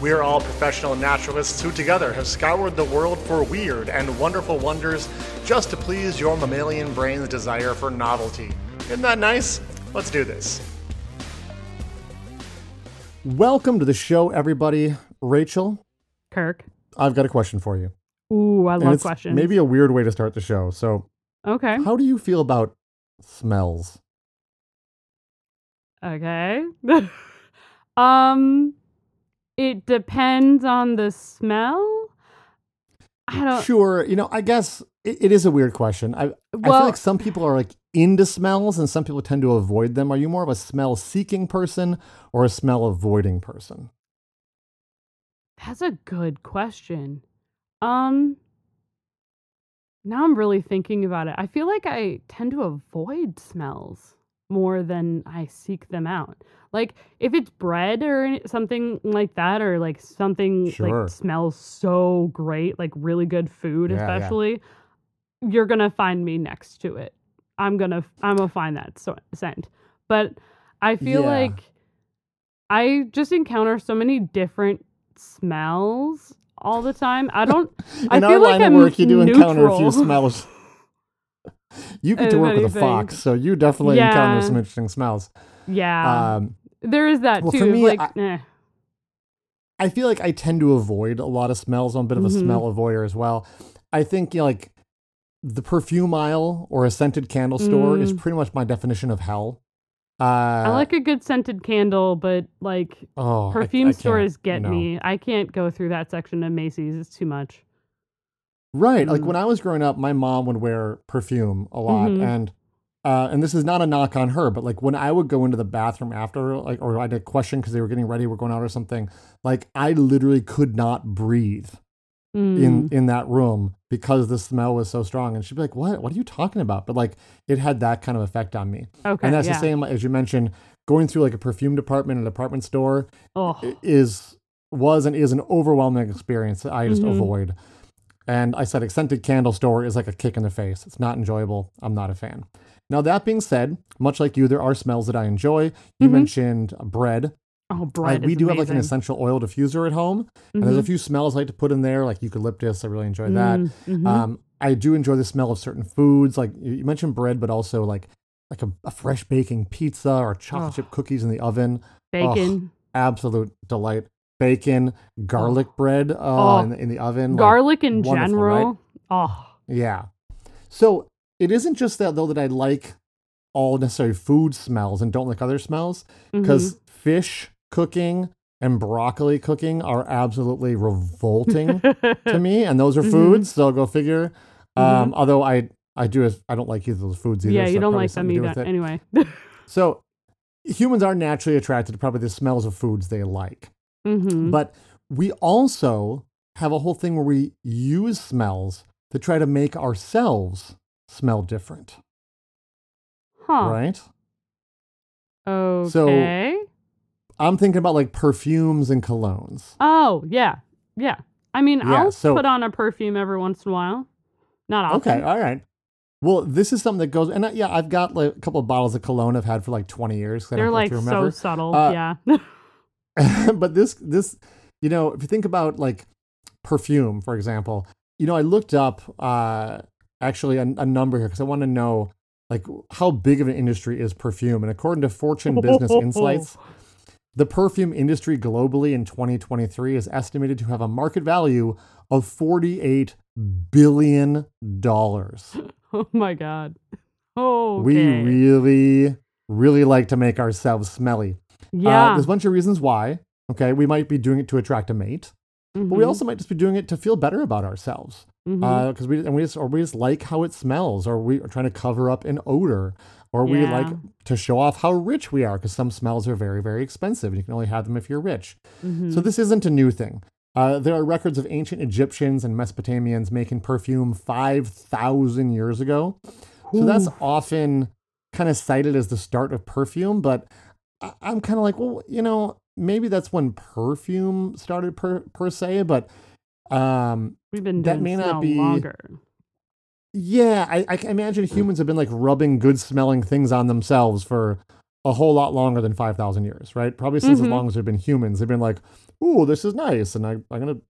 We are all professional naturalists who together have scoured the world for weird and wonderful wonders just to please your mammalian brain's desire for novelty. Isn't that nice? Let's do this. Welcome to the show, everybody. Rachel, Kirk. I've got a question for you. Ooh, I And love it's questions. Maybe a weird way to start the show. So, Okay. how do you feel about smells? Okay. um it depends on the smell. I don't Sure, you know, I guess it, it is a weird question. I, I feel like some people are like into smells and some people tend to avoid them. Are you more of a smell seeking person or a smell avoiding person? That's a good question. Um now I'm really thinking about it. I feel like I tend to avoid smells more than I seek them out. Like if it's bread or something like that or like something Sure. like smells so great, like really good food Yeah, yeah. especially, you're going to find me next to it. I'm to I'm to find that so- scent. But I feel Yeah. like I just encounter so many different smells all the time. I don't. I In our feel line like of I'm work, you do encounter a few neutral. smells. You get to work with a fox, so you definitely encounter some interesting smells. Yeah, Um, there is that well, for too. me, like, I- eh. I feel like I tend to avoid a lot of smells. I'm a bit of a Mhm. smell avoider as well. I think you know, like the perfume aisle or a scented candle store is Mm. pretty much my definition of hell. Uh, I like a good scented candle, but like oh, perfume I stores get no. me. I can't go through that section of Macy's. It's too much. Right. Like Mm. when I was growing up, my mom would wear perfume a lot, Mhm. and uh, and this is not a knock on her, but like when I would go into the bathroom after, like, or I had a question because they were getting ready, we're going out or something. Like I literally could not breathe in Mm. in that room because the smell was so strong, and she'd be like, "What? What are you talking about?" But like it had that kind of effect on me, okay, and that's yeah. the same as you mentioned. Going through like a perfume department in a department store Oh, is was and is an overwhelming experience that I just Mhm. avoid. And I said, a scented candle store is like a kick in the face. It's not enjoyable. I'm not a fan. Now that being said, much like you, there are smells that I enjoy. You Mhm. mentioned bread. oh, I- bread. we is do have like an essential oil diffuser at home, and there's a Mhm. few smells I like to put in there, like eucalyptus. I really enjoy that. Mm, mhm. Um, I do enjoy the smell of certain foods, like you mentioned bread, but also like like a, a fresh baking pizza or chocolate Oh. chip cookies in the oven Bacon, absolute delight. Bacon, garlic bread uh, Oh. in, the, in the oven. like, garlic in wonderful, right? general. Oh, yeah. So it isn't just that though that I like all necessary food smells and don't like other smells because fish cooking and broccoli cooking are absolutely revolting to me, and those are Mhm. foods. So go figure. Um, although I I do I don't like either of those foods either. yeah, so you don't like them something to do either. Anyway. So humans are naturally attracted to probably the smells of foods they like. Hmm But we also have a whole thing where we use smells to try to make ourselves smell different, Huh. right? Okay. I'm thinking about like perfumes and colognes. Oh, yeah. Yeah. I mean, Yeah, I'll so- put on a perfume every once in a while. Not often. Okay, all right. Well, this is something that goes, and uh, yeah, I've got like a couple of bottles of cologne I've had for like 20 years. They're don't know if like so subtle. Uh, yeah. but this this you know if you think about like perfume for example you know i looked up uh actually a, a number here because i want to know like how big of an industry is perfume and according to fortune business insights the perfume industry globally in 2023 is estimated to have a market value of 48 billion dollars oh my god. Oh. we really really like to make ourselves smelly Uh, Yeah. there's a bunch of reasons why. Okay, we might be doing it to attract a mate, but we Mhm, also might just be doing it to feel better about ourselves. Because we and we just or we just like how it smells, or we are trying to cover up an odor, or we Yeah. like to show off how rich we are. Because some smells are very very expensive, and you can only have them if you're rich. Mhm. So this isn't a new thing. Uh, there are records of ancient Egyptians and Mesopotamians making perfume 5,000 years ago. So that's often kind of cited as the start of perfume, but I- I'm kind of like, well, you know, maybe that's when perfume started per, per se, but um, We've been that doing may not be- longer. yeah, I, I can imagine humans have been like rubbing good smelling things on themselves for a whole lot longer than 5,000 years, right? Probably since as Mhm. long as they've been humans. They've been like, ooh, this is nice. And I, I'm going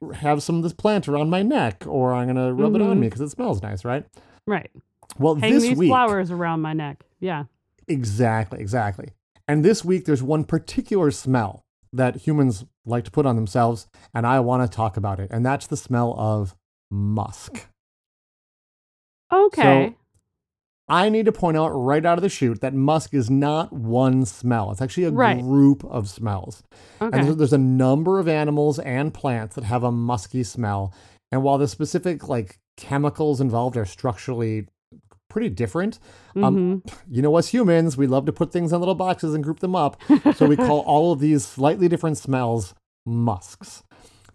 to have some of this plant around my neck or I'm going to rub it on Mhm. me because it smells nice, right? Right. Well, Hang this these week. flowers around my neck. Yeah. Exactly, exactly. And this week, there's one particular smell that humans like to put on themselves, and I want to talk about it. And that's the smell of musk. Okay. So, I need to point out right out of the chute that musk is not one smell. It's actually a Right. group of smells. okay. And there's, there's a number of animals and plants that have a musky smell. And while the specific like chemicals involved are structurally pretty different, um, Mhm. you know, us humans, we love to put things in little boxes and group them up. So we call all of these slightly different smells musks.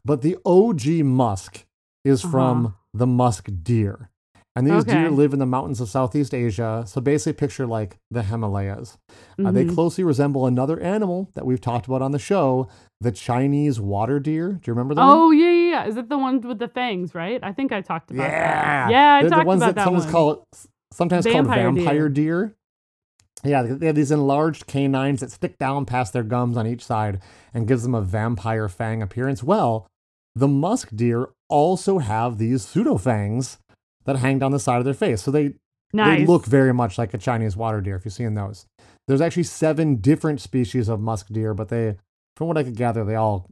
But the OG musk is from Uh-huh. the musk deer. And these deer live in the mountains of Southeast Asia. So basically, picture like the Himalayas. Uh, they Mhm. closely resemble another animal that we've talked about on the show, the Chinese water deer. Do you remember that? Oh yeah, yeah, yeah. Is it the one with the fangs? Right. I think I talked about yeah. that. Yeah, I They're talked the ones about that that someone's one. call sometimes called Vampire vampire deer. Yeah, they- they have these enlarged canines that stick down past their gums on each side and gives them a vampire fang appearance. Well, the musk deer also have these pseudo fangs that hang down the side of their face. So they nice. they look very much like a Chinese water deer if you've seen those. There's actually seven different species of musk deer, but they, from what I could gather, they all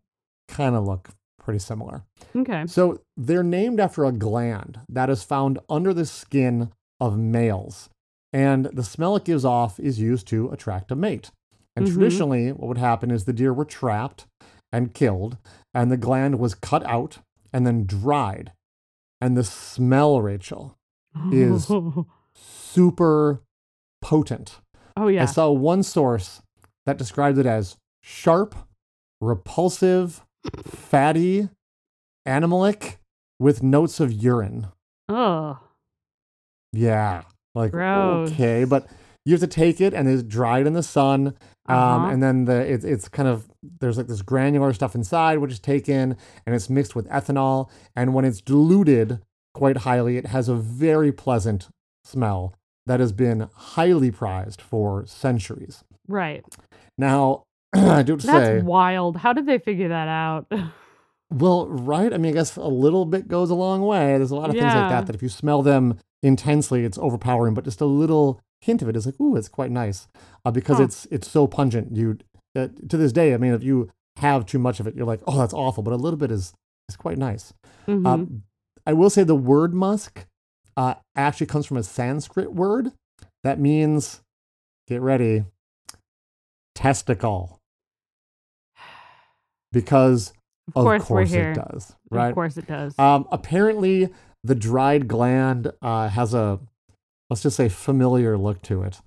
kind of look pretty similar. okay. So they're named after a gland that is found under the skin of males. And the smell it gives off is used to attract a mate. And Mhm. traditionally, what would happen is the deer were trapped and killed, and the gland was cut out and then dried. And the smell, Rachel, is- super potent. oh yeah. I saw one source that described it as sharp, repulsive, fatty, animalic, with notes of urine. Oh. Yeah. Like, Gross. okay. But you have to take it and it's dried in the sun. Um, Uh-huh. and then the it's, it's kind of, there's like this granular stuff inside, which is taken and it's mixed with ethanol. And when it's diluted quite highly, it has a very pleasant smell that has been highly prized for centuries. Right. Now, I do have to That's say, wild. How did they figure that out? well, right? I mean, I guess a little bit goes a long way. There's a lot of things like that that if you smell them intensely, it's overpowering, but just a little hint of it is like, ooh, it's quite nice uh, because Huh. it's it's so pungent. You uh, to this day, I mean, if you have too much of it, you're like, oh, that's awful, but a little bit is is quite nice. Mhm. Uh, I will say the word musk uh, actually comes from a Sanskrit word that means, get ready, testicle. Because of course, of course we're here. it does, right? Of course it does. Um, apparently, the dried gland uh, has a, let's just say, familiar look to it.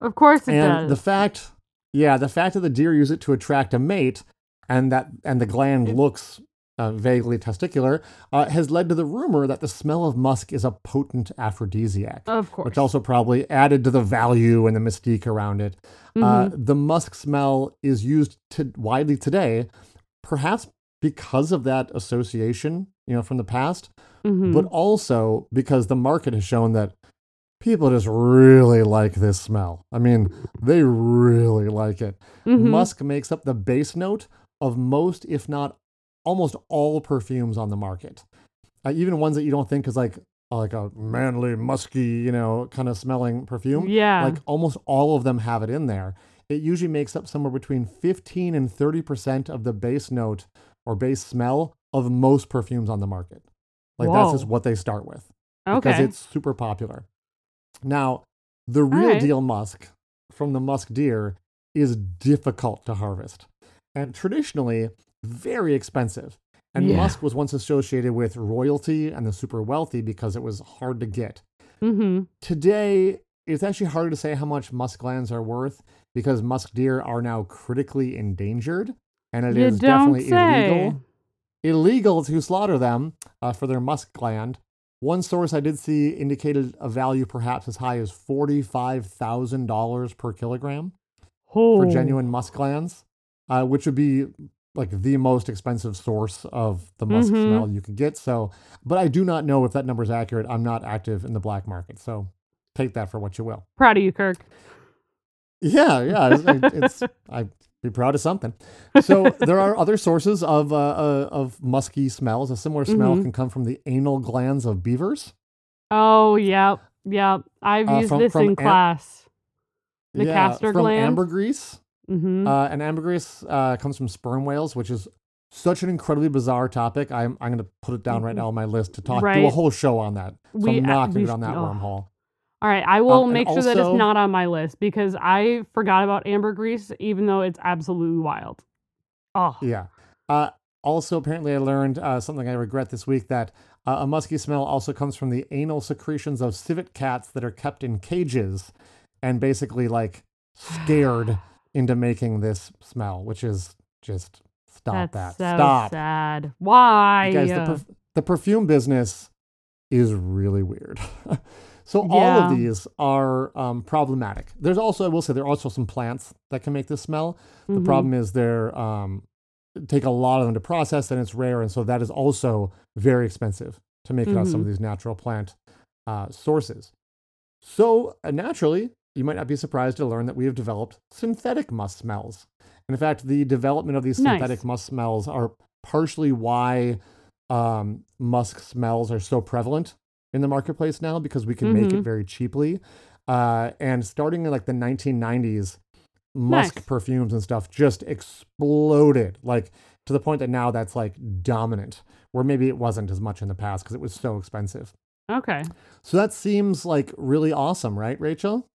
of course it and does. the fact, yeah, the fact that the deer use it to attract a mate, and that and the gland looks uh, vaguely testicular, uh, has led to the rumor that the smell of musk is a potent aphrodisiac. of course. Which also probably added to the value and the mystique around it. Uh, Mhm. the musk smell is used to, widely today, perhaps because of that association, you know, from the past, Mhm. but also because the market has shown that people just really like this smell. I mean, they really like it. Mhm. Musk makes up the base note of most, if not almost all perfumes on the market. Uh, even ones that you don't think is like uh, like a manly, musky, you know, kind of smelling perfume. Yeah. Like almost all of them have it in there. It usually makes up somewhere between 15 and 30% of the base note or base smell of most perfumes on the market. Like that's just what they start with because it's super popular. Now, the real right. deal musk from the musk deer is difficult to harvest and traditionally very expensive. And Yeah. musk was once associated with royalty and the super wealthy because it was hard to get. mm-hmm. Today, it's actually harder to say how much musk glands are worth because musk deer are now critically endangered and it You is definitely say. illegal illegal to slaughter them uh, for their musk gland. One source I did see indicated a value perhaps as high as $45,000 per kilogram for Oh. genuine musk glands, uh, which would be like the most expensive source of the musk Mhm. smell you could get. So, but I do not know if that number is accurate. I'm not active in the black market. So take that for what you will. Proud of you, Kirk. Yeah, yeah, it's, it's I'd be proud of something. So there are other sources of uh, uh, of musky smells. A similar smell Mhm. can come from the anal glands of beavers. Oh, yep, yep. I've Uh, used from- this from in am- class. The yeah, castor from gland. ambergris. Mm-hmm. Uh, and ambergris uh, comes from sperm whales, which is such an incredibly bizarre topic. I'm I'm going to put it down right now on my list to talk do a Mm-hmm. Whole show on that. So We- I'm not going to get on that oh. wormhole. All right, I will and make sure that it's not on my list because I forgot about ambergris, even though it's absolutely wild. Oh, Yeah. Uh, also, apparently, I learned uh, something I regret this week that uh, a musky smell also comes from the anal secretions of civet cats that are kept in cages and basically like scared into making this smell, which is just stop that's that. so Stop. sad. Why? You guys, the, perf- the perfume business is really weird. so all Yeah. of these are um, problematic. There's also, I will say, there are also some plants that can make this smell. The Mhm. problem is they're um, take a lot of them to process, and it's rare, and so that is also very expensive to make it out of some of Mhm. these natural plant uh, sources. So uh, naturally, you might not be surprised to learn that we have developed synthetic musk smells. And in fact, the development of these Nice. synthetic musk smells are partially why um, musk smells are so prevalent in the marketplace now because we can make it Mhm. very cheaply. Uh, and starting in like the 1990s, musk Nice. perfumes and stuff just exploded, like to the point that now that's like dominant, where maybe it wasn't as much in the past because it was so expensive. Okay. So that seems like really awesome, right, Rachel?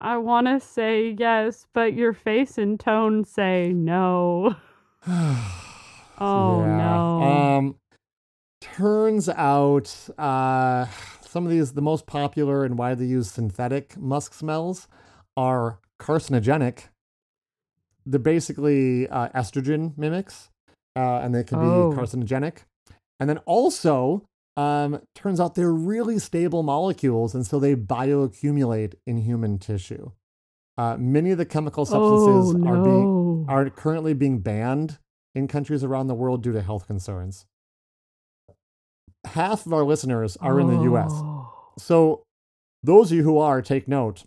I want to say yes, but your face and tone say no. Oh, no. Um, turns out uh, some of these, the most popular and widely used synthetic musk smells are carcinogenic. They're basically uh, estrogen mimics, uh, and they can be Oh. carcinogenic. And then also, um, turns out they're really stable molecules, and so they bioaccumulate in human tissue. Uh, many of the chemical substances oh, are being are currently being banned in countries around the world due to health concerns. Half of our listeners are in the US. Oh. So, those of you who are, take note.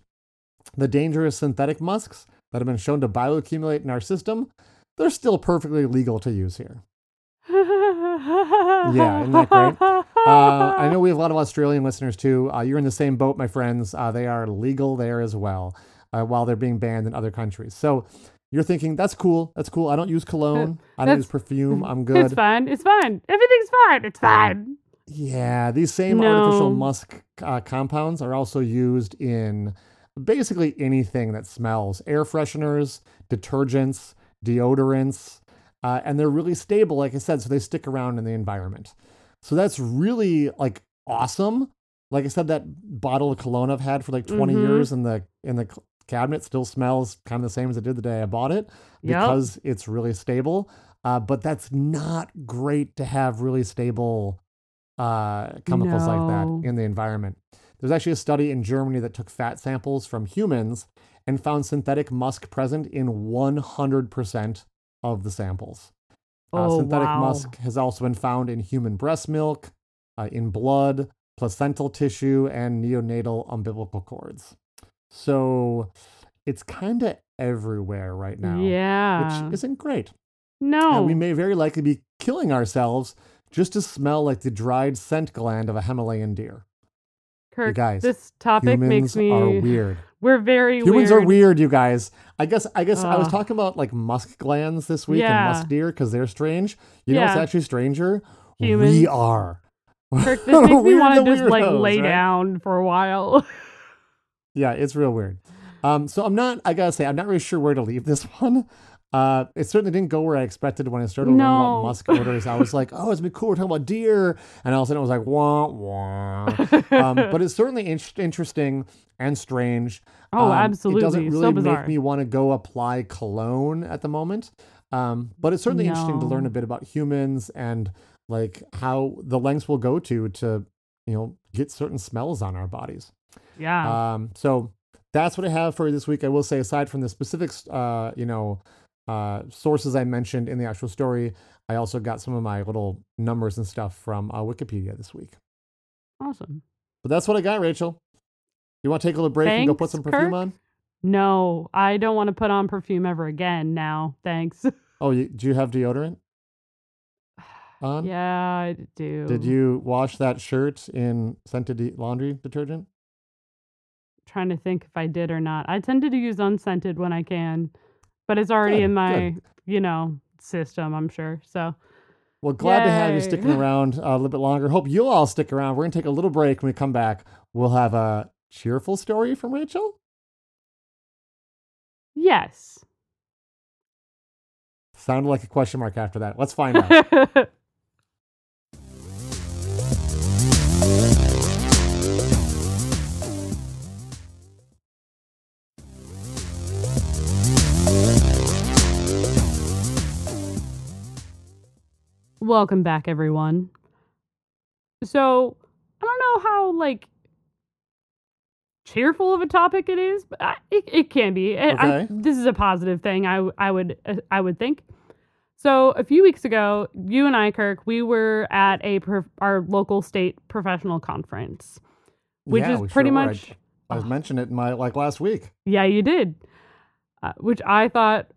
The dangerous synthetic musks that have been shown to bioaccumulate in our system, they're still perfectly legal to use here. yeah, isn't that great? Uh, I know we have a lot of Australian listeners too. Uh, you're in the same boat, my friends. Uh, they are legal there as well, uh, while they're being banned in other countries. So you're thinking, that's cool. That's cool. I don't use cologne. I don't That's- use perfume. I'm good It's fine. It's fine. Everything's fine. It's fine. Yeah, these same artificial musk uh, compounds are also used in basically anything that smells air fresheners, detergents, deodorants, uh, and they're really stable, like I said, so they stick around in the environment. So that's really like awesome. Like I said, that bottle of cologne I've had for like 20 Mhm. years in the in the cabinet still smells kind of the same as it did the day I bought it Yep. because it's really stable. Uh, but that's not great to have really stable uh, chemicals like that in the environment. There's actually a study in Germany that took fat samples from humans and found synthetic musk present in 100% of the samples. Uh, Oh, synthetic wow. musk has also been found in human breast milk, uh, in blood, placental tissue, and neonatal umbilical cords. So it's kind of everywhere right now, Yeah. which isn't great. no. And we may very likely be killing ourselves just to smell like the dried scent gland of a Himalayan deer. Kirk, guys, this topic makes me. are weird. We're very weird. Humans weird. are weird, you guys. I guess I guess I was talking about like musk glands this week Yeah. and musk deer because they're strange. You know what's actually stranger? Humans. We are. Kirk, this makes me want to just like lay right? down for a while. Yeah, it's real weird. Um, so I'm not. I gotta say, I'm not really sure where to leave this one. Uh, it certainly didn't go where I expected when I started learning about musk odors. I was like, oh, it's been cool. We're talking about deer, and all of a sudden it was like, wah wah. um, but it's certainly in- interesting and strange. Oh, Um, absolutely. It doesn't really so make me want to go apply cologne at the moment. Um, but it's certainly interesting to learn a bit about humans and like how the lengths we'll go to to, you know, get certain smells on our bodies. yeah. Um, so that's what I have for you this week. I will say, aside from the specifics, uh, you know, uh, sources I mentioned in the actual story, I also got some of my little numbers and stuff from uh, Wikipedia this week. awesome. But that's what I got, Rachel. You want to take a little break and go put some perfume Kirk. on? No, I don't want to put on perfume ever again now. Thanks. Oh, you, do you have deodorant on? yeah, I do. Did you wash that shirt in scented de- laundry detergent? Trying to think if I did or not. I tended to use unscented when I can, but it's already Good, in my, good. you know, system, I'm sure. So, Well, glad to have you sticking around uh, a little bit longer. Hope you'll all stick around. We're going to take a little break. When we come back, we'll have a cheerful story from Rachel. yes. Sounded like a question mark after that. Let's find out. Welcome back, everyone. So, I don't know how, like, cheerful of a topic it is, but I, it, it can be. I- I- Okay. this is a positive thing, I, I would uh, I would think. So, a few weeks ago, you and I, Kirk, we were at a prof- our local state professional conference, which Yeah, is pretty sure were. I- much I, mentioned it in my like last week. Yeah, you did. Uh, which I thought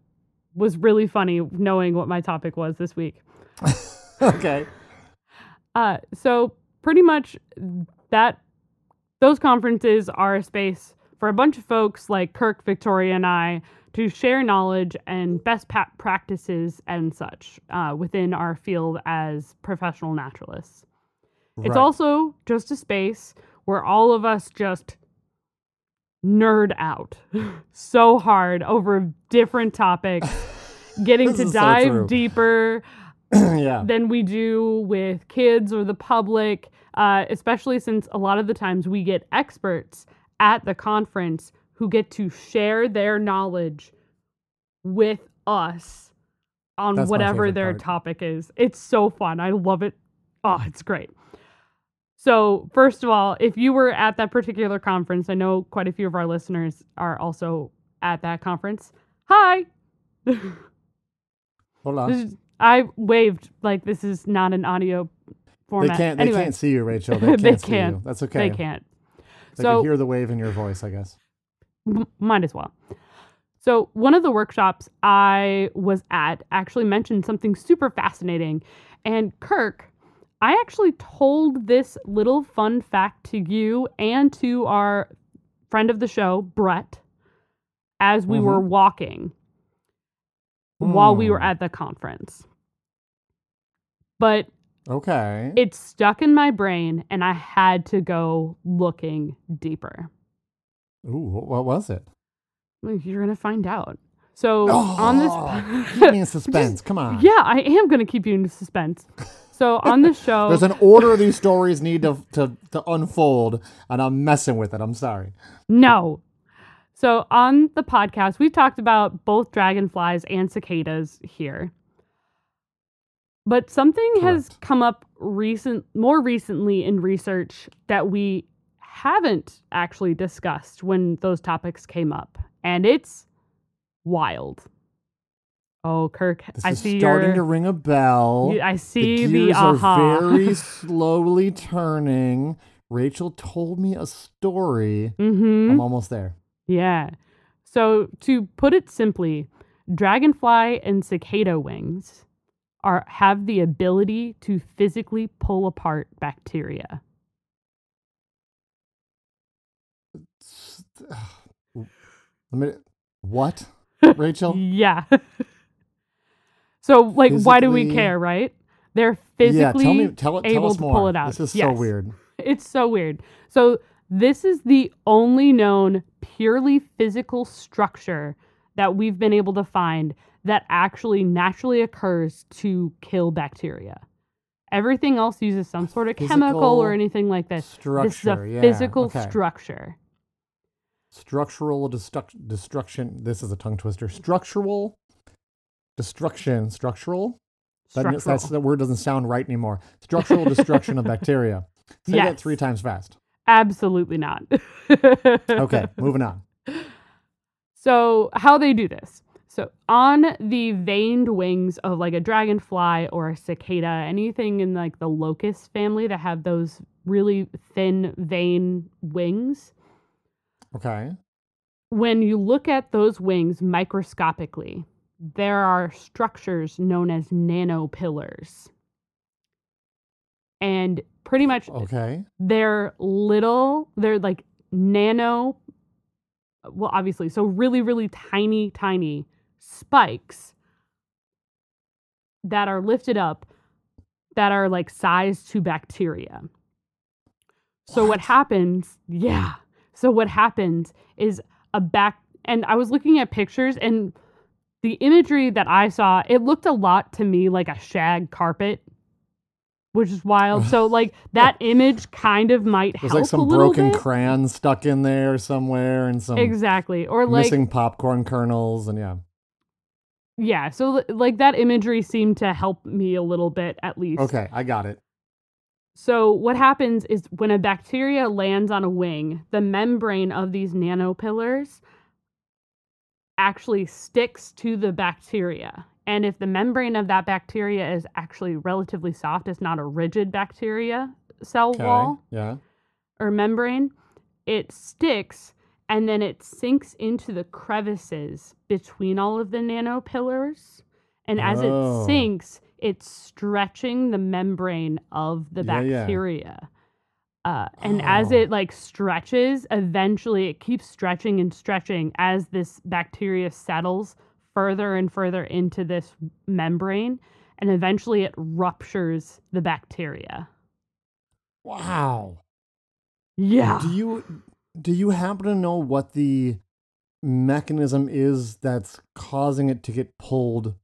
was really funny knowing what my topic was this week. okay. Uh, so pretty much that those conferences are a space for a bunch of folks like Kirk, Victoria, and I to share knowledge and best pa- practices and such uh, within our field as professional naturalists. It's also just a space where all of us just nerd out so hard over different topics, getting to is so dive deeper yeah. than we do with kids or the public, uh, especially since a lot of the times we get experts at the conference who get to share their knowledge with us on That's whatever their part. topic is. It's so fun. I love it. Oh, it's great. So, first of all, if you were at that particular conference, I know quite a few of our listeners are also at that conference. Hi. Hold on. This is- I waved like this is not an audio format. They can't. They anyway, can't see you, Rachel. They can't They see can't. you. That's okay. They can't. They So- can hear the wave in your voice, I guess. M- might as well. So, one of the workshops I was at actually mentioned something super fascinating. And Kirk, I actually told this little fun fact to you and to our friend of the show, Brett, as we Mhm. were walking while we were Hmm. at the conference. But Okay. it stuck in my brain and I had to go looking deeper. Ooh, what was it? You're going to find out. So, on this Oh, keep me in suspense. Come on. Yeah, I am going to keep you in suspense. So on this show, There's an order these stories need to, to, to unfold, and I'm messing with it. I'm sorry. no. So on the podcast, we've talked about both dragonflies and cicadas here. But something has come up recent more recently in research that we haven't actually discussed when those topics came up. And it's wild. Oh, Kirk, This I see starting your to ring a bell. you- I see the the, gears aha. are very slowly turning. Rachel told me a story. mm-hmm. I'm almost there. Yeah. So to put it simply, dragonfly and cicada wings are have the ability to physically pull apart bacteria. S- Let me, what? Rachel? Yeah. so like why do we care, right? They're yeah, physically tell me, tell, tell able us to pull it out. This is Yes. so weird. It's so weird. So this is the only known purely physical structure that we've been able to find that actually naturally occurs to kill bacteria. Everything else uses some sort of chemical or anything like this. This is a yeah, physical okay. structure. structural destruct- destruction. This is a tongue twister. Structural destruction. Structural. That, Structural. that's that word doesn't sound right anymore. Structural destruction of bacteria. Say that three times fast. Absolutely not. Okay, moving on. So, how they do this. So, on the veined wings of like a dragonfly or a cicada, anything in like the locust family that have those really thin vein wings, Okay. when you look at those wings microscopically, there are structures known as nanopillars. And pretty much Okay. they're little, they're like nano, well, obviously, so really, really tiny, tiny spikes that are lifted up that are like sized to bacteria. So what What? happens, yeah. So what happens is a back and I was looking at pictures and the imagery that I saw, it looked a lot to me like a shag carpet, which is wild. so like that image kind of might There's help like some a little broken bit. crayons stuck in there somewhere and some Exactly. Or like missing popcorn kernels and yeah. Yeah, so like that imagery seemed to help me a little bit at least. Okay, I got it. So what happens is when a bacteria lands on a wing, the membrane of these nanopillars actually sticks to the bacteria. And if the membrane of that bacteria is actually relatively soft, it's not a rigid bacteria cell Okay. wall Yeah. or membrane, it sticks and then it sinks into the crevices between all of the nanopillars. And as Oh. it sinks, it's stretching the membrane of the Yeah, yeah. bacteria. Uh, and as Oh. it like stretches, eventually it keeps stretching and stretching as this bacteria settles further and further into this membrane. And eventually it ruptures the bacteria. Wow. Yeah. Do you do you happen to know what the mechanism is that's causing it to get pulled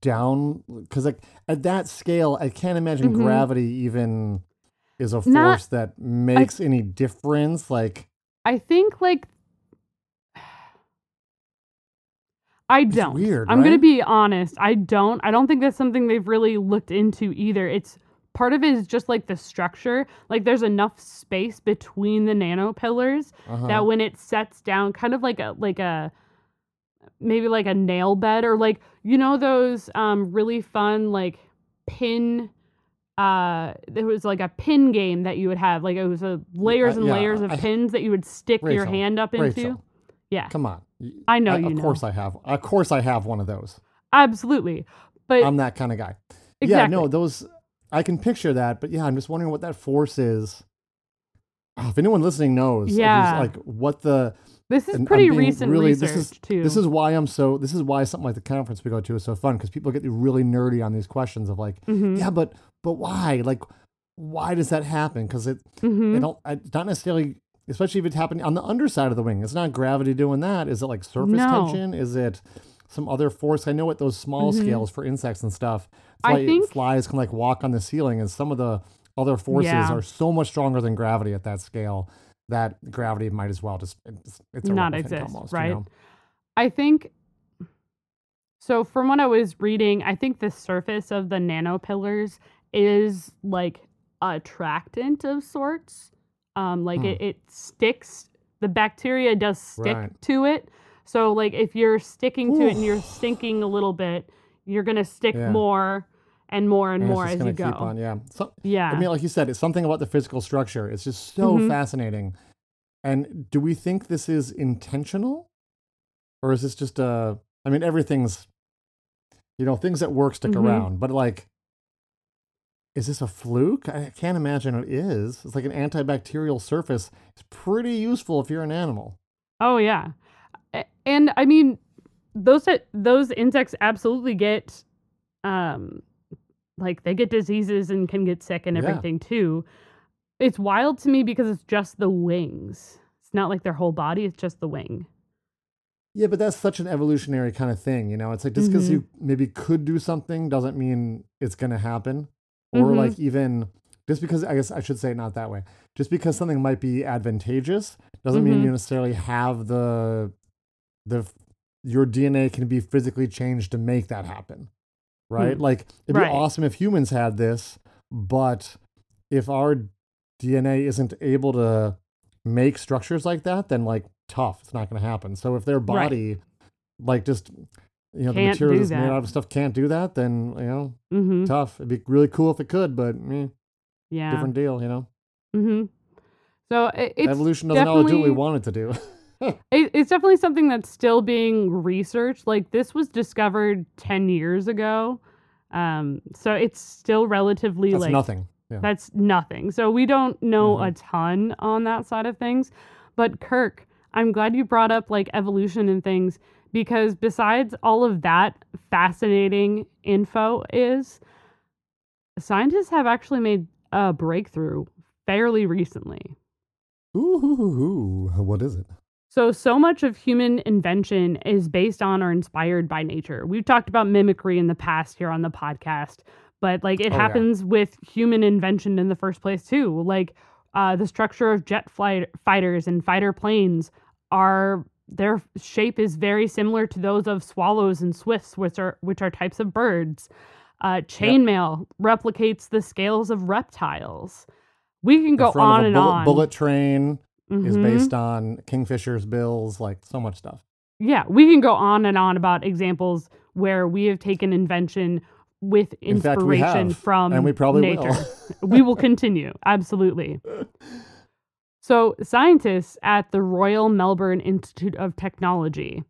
down? Because like at that scale, I can't imagine Mhm. gravity even is a force Not- that makes any difference. Like I think like I don't. weird, I'm gonna be honest. I don't. I don't think that's something they've really looked into either. It's part of it is just like the structure. Like there's enough space between the nanopillars uh-huh. that when it sets down, kind of like a like a maybe like a nail bed or like you know those um really fun like pin uh there was like a pin game that you would have like it was a layers uh, and yeah, layers of I- pins that you would stick your hand up into Rachel, yeah come on. I know you Of know. course I have. Of course I have one of those. absolutely but I'm that kind of guy. Yeah, no, those I can picture that, but yeah, I'm just wondering what that force is. Ah, If anyone listening knows, Yeah. like what the this is pretty recent really- research this is, too This is why I'm so. This is why something like the conference we go to is so fun because people get really nerdy on these questions of like, Mhm, yeah, but but why? Like, why does that happen? Because it, mhm. it don't, I, it's not necessarily, especially if it's happening on the underside of the wing. It's not gravity doing that. Is it like surface No. tension? Is it some other force? I know at those small Mhm. scales for insects and stuff, I think- flies can like walk on the ceiling, and some of the other forces Yeah. are so much stronger than gravity at that scale that gravity might as well just it's, it's Not exist, almost, right? You know? I think so. From what I was reading, I think the surface of the nanopillars is like a attractant of sorts. Um, like Hmm. it, it sticks. The bacteria does stick Right. to it. So like if you're sticking to it and you're stinking a little bit, you're gonna stick Yeah. more and more and, And more as you go. on, yeah. So, Yeah. I mean, like you said, it's something about the physical structure. It's just so Mhm. fascinating. And do we think this is intentional, or is this just a? I mean, everything's, you know, things that work stick Mhm. around. But like, is this a fluke? I can't imagine it is. It's like an antibacterial surface. It's pretty useful if you're an animal. Oh yeah, and I mean, those that- those insects absolutely get, um, like they get diseases and can get sick and Yeah. everything too. It's wild to me because it's just the wings. It's not like their whole body; it's just the wing. Yeah, but that's such an evolutionary kind of thing, you know. It's like just because Mhm. you maybe could do something doesn't mean it's going to happen. Or Mhm. like even just because I guess I should say it not that way. Just because something might be advantageous doesn't mean Mhm. you necessarily have the the your DNA can be physically changed to make that happen. Right? Hmm. Like it'd Right. be awesome if humans had this, but if our DNA isn't able to make structures like that, then like tough, it's not going to happen. So if their Right. body like just you know the Can't material do that's made out of stuff can't do that, then you know Mm-hmm. tough. It'd be really cool if it could, but eh, Yeah. different deal, you know. Mm-hmm. So it's Evolution doesn't always do what we want it to do. it, it's definitely something that's still being researched. Like this was discovered ten years ago, um, so it's still relatively That's like nothing. Yeah. that's nothing. So we don't know Mhm. a ton on that side of things. But Kirk, I'm glad you brought up like evolution and things because besides all of that fascinating info is scientists have actually made a breakthrough fairly recently. Ooh. what is it? So, so much of human invention is based on or inspired by nature. We've talked about mimicry in the past here on the podcast, but like it Oh, yeah. happens with human invention in the first place too. Like uh, the structure of jet flight fighters and fighter planes are their shape is very similar to those of swallows and swifts, which are which are types of birds. Uh, chainmail replicates the scales of reptiles. We can go on a and bullet, on. bullet train is Mhm. based on kingfishers, bills, like so much stuff. Yeah, we can go on and on about examples where we have taken invention with In fact, we inspiration have, from and we probably nature. will. we will continue, absolutely. So, scientists at the Royal Melbourne Institute of Technology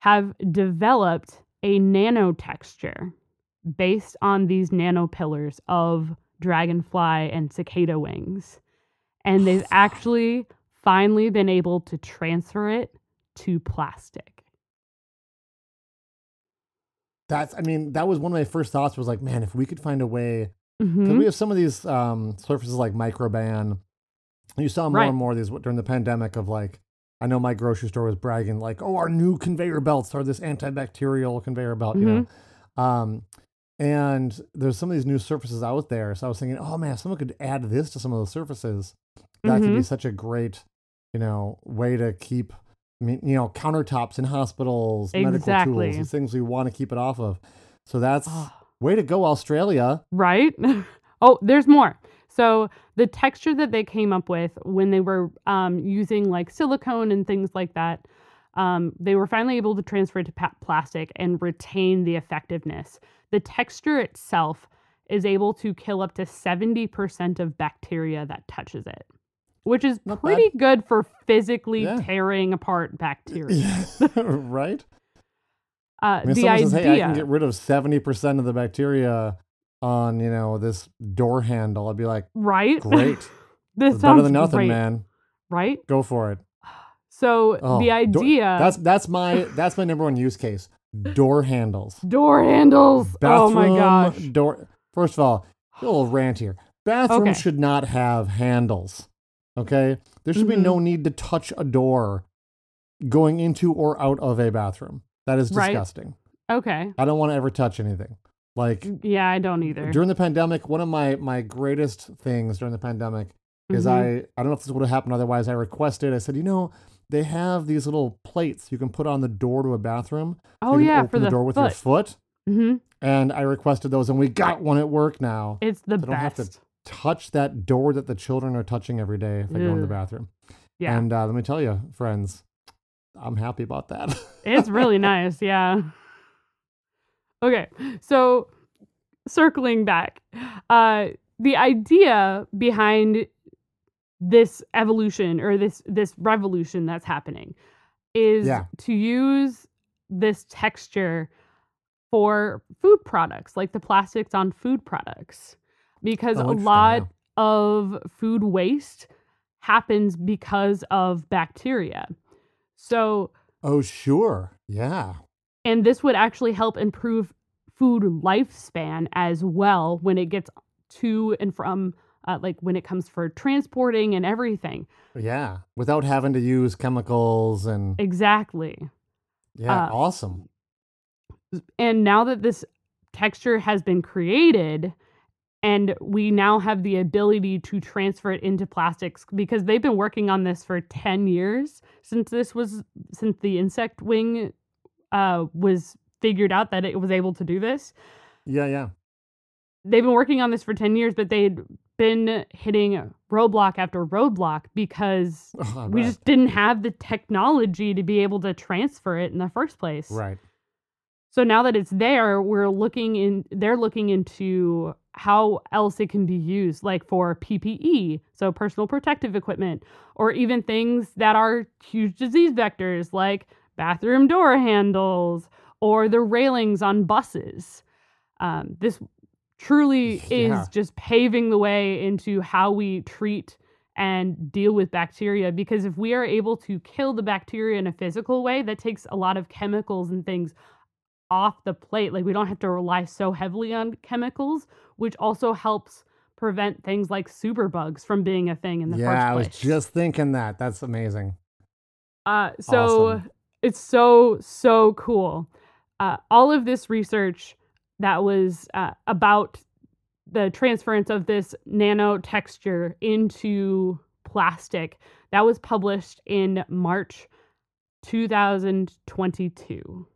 have developed a nanotexture based on these nanopillars of dragonfly and cicada wings. And they've actually finally been able to transfer it to plastic. That's, I mean, that was one of my first thoughts was like, man, if we could find a way, because Mhm. we have some of these um, surfaces like Microban. You saw more Right. and more of these during the pandemic of like, I know my grocery store was bragging like, oh, our new conveyor belts are this antibacterial conveyor belt, you know. Um, and there's some of these new surfaces out there. So I was thinking, oh man, if someone could add this to some of those surfaces, that could be Mhm. such a great, you know, way to keep, I mean, you know, countertops in hospitals, medical tools, these things we want to keep it off of. So that's way to go, Australia. right? oh, there's more. So the texture that they came up with when they were um, using like silicone and things like that, um, they were finally able to transfer it to plastic and retain the effectiveness. The texture itself is able to kill up to 70% of bacteria that touches it, which is Not bad. pretty good for physically Yeah. tearing apart bacteria. right? Uh, I mean, the idea, says, hey, I can get rid of 70% of the bacteria on, you know, this door handle, I'd be like, right? great. this It's sounds better than nothing, great, man. right? Go for it. So Oh, the door- idea that's that's my that's my number one use case. Door handles. door handles. oh my Bathroom gosh. Door. First of all, a little rant here. Bathrooms Okay. should not have handles. Okay, there should be Mm-hmm. no need to touch a door going into or out of a bathroom. That is Right. disgusting. Okay. I don't want to ever touch anything. Like Yeah, I don't either. during the pandemic, one of my my greatest things during the pandemic is Mhm. I I don't know if this would have happened otherwise. I requested. I said, you know, they have these little plates you can put on the door to a bathroom. so oh you can yeah, open for the, door with foot. your foot. Hmm And I requested those, and we got one at work now. It's the best. I don't have to- Touch that door that the children are touching every day if they go in the bathroom. Yeah, And uh, let me tell you, friends, I'm happy about that. it's really nice. Yeah. Okay, so circling back, uh, the idea behind this evolution or this this revolution that's happening is Yeah. to use this texture for food products, like the plastics on food products, because Oh, a lot yeah. of food waste happens because of bacteria. So, oh, sure. Yeah. and this would actually help improve food lifespan as well when it gets to and from, uh, like when it comes for transporting and everything. Yeah. Without having to use chemicals and Exactly. yeah, uh, awesome. And now that this texture has been created and we now have the ability to transfer it into plastics because they've been working on this for 10 years since this was since the insect wing uh, was figured out that it was able to do this Yeah, yeah. they've been working on this for 10 years but they'd been hitting roadblock after roadblock because Oh, we just didn't have the technology to be able to transfer it in the first place right. So now that it's there, we're looking in they're looking into how else it can be used like for PPE, so personal protective equipment, or even things that are huge disease vectors like bathroom door handles or the railings on buses. Um, this truly Yeah. is just paving the way into how we treat and deal with bacteria because if we are able to kill the bacteria in a physical way that takes a lot of chemicals and things off the plate like we don't have to rely so heavily on chemicals which also helps prevent things like superbugs from being a thing in the yeah, first I was just thinking that. That's amazing. Uh, so Awesome. it's so so cool. Uh, all of this research that was uh, about the transference of this nano texture into plastic that was published in March 2022.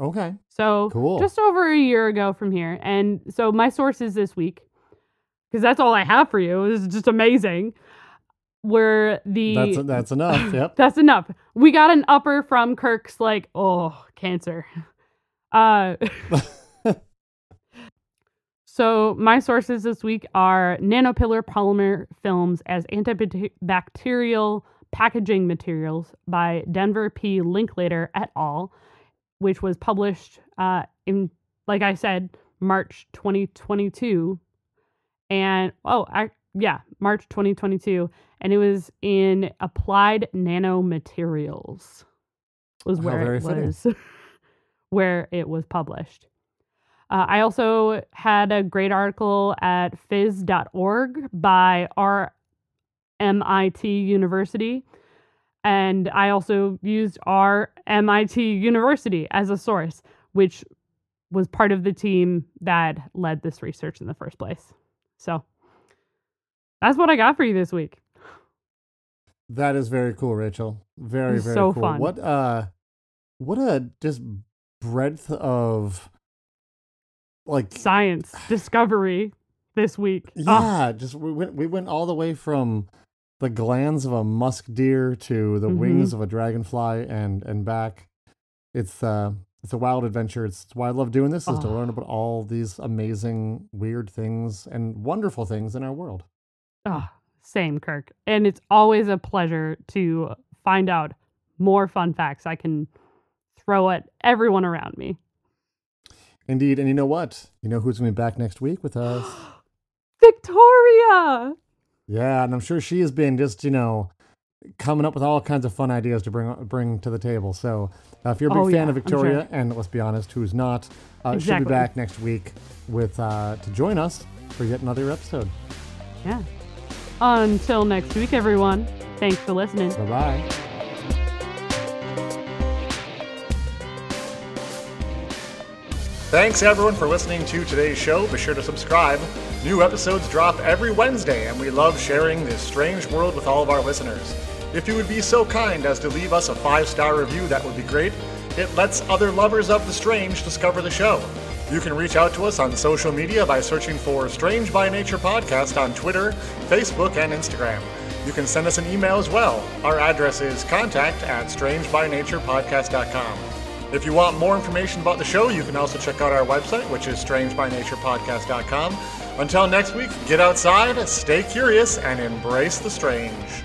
Okay. So Cool. just over a year ago from here. And so my sources this week, because that's all I have for you, is just amazing. Were the That's that's enough. Yep. that's enough. We got an upper from Kirk's like, oh, cancer. Uh So my sources this week are nanopillar polymer films as antibacterial packaging materials by Denver P. Linklater et al., which was published uh, in, like I said, March 2022. And oh, I, yeah, March 2022, and it was in Applied Nanomaterials. Was where it was, where it was published. Uh, I also had a great article at phys.org by RMIT University. And I also used our MIT University as a source, which was part of the team that led this research in the first place. So that's what I got for you this week. That is very cool, Rachel. Very very so cool. fun. What uh, what a just breadth of like Science discovery this week. Ah, yeah, just we went we went all the way from the glands of a musk deer to the Mhm. wings of a dragonfly and and back. It's uh it's a wild adventure. It's why I love doing this is to Oh. learn about all these amazing weird things and wonderful things in our world. ah, same, Kirk. And it's always a pleasure to find out more fun facts I can throw at everyone around me. Indeed, and you know what? You know who's gonna be back next week with us? Victoria! Yeah, and I'm sure she has been just, you know, coming up with all kinds of fun ideas to bring bring to the table. So, uh, if you're a big Oh, fan yeah, of Victoria, sure. and let's be honest, who's not, uh, she'll be back next week with uh, to join us for yet another episode. Yeah. Until next week, everyone. Thanks for listening. Bye bye. Thanks everyone for listening to today's show. Be sure to subscribe. New episodes drop every Wednesday, and we love sharing this strange world with all of our listeners. If you would be so kind as to leave us a five star review, that would be great. It lets other lovers of the strange discover the show. You can reach out to us on social media by searching for Strange by Nature Podcast on Twitter, Facebook, and Instagram. You can send us an email as well. Our address is contact at strangebynaturepodcast.com. If you want more information about the show, you can also check out our website, which is strangebynaturepodcast.com. Until next week, get outside, stay curious, and embrace the strange.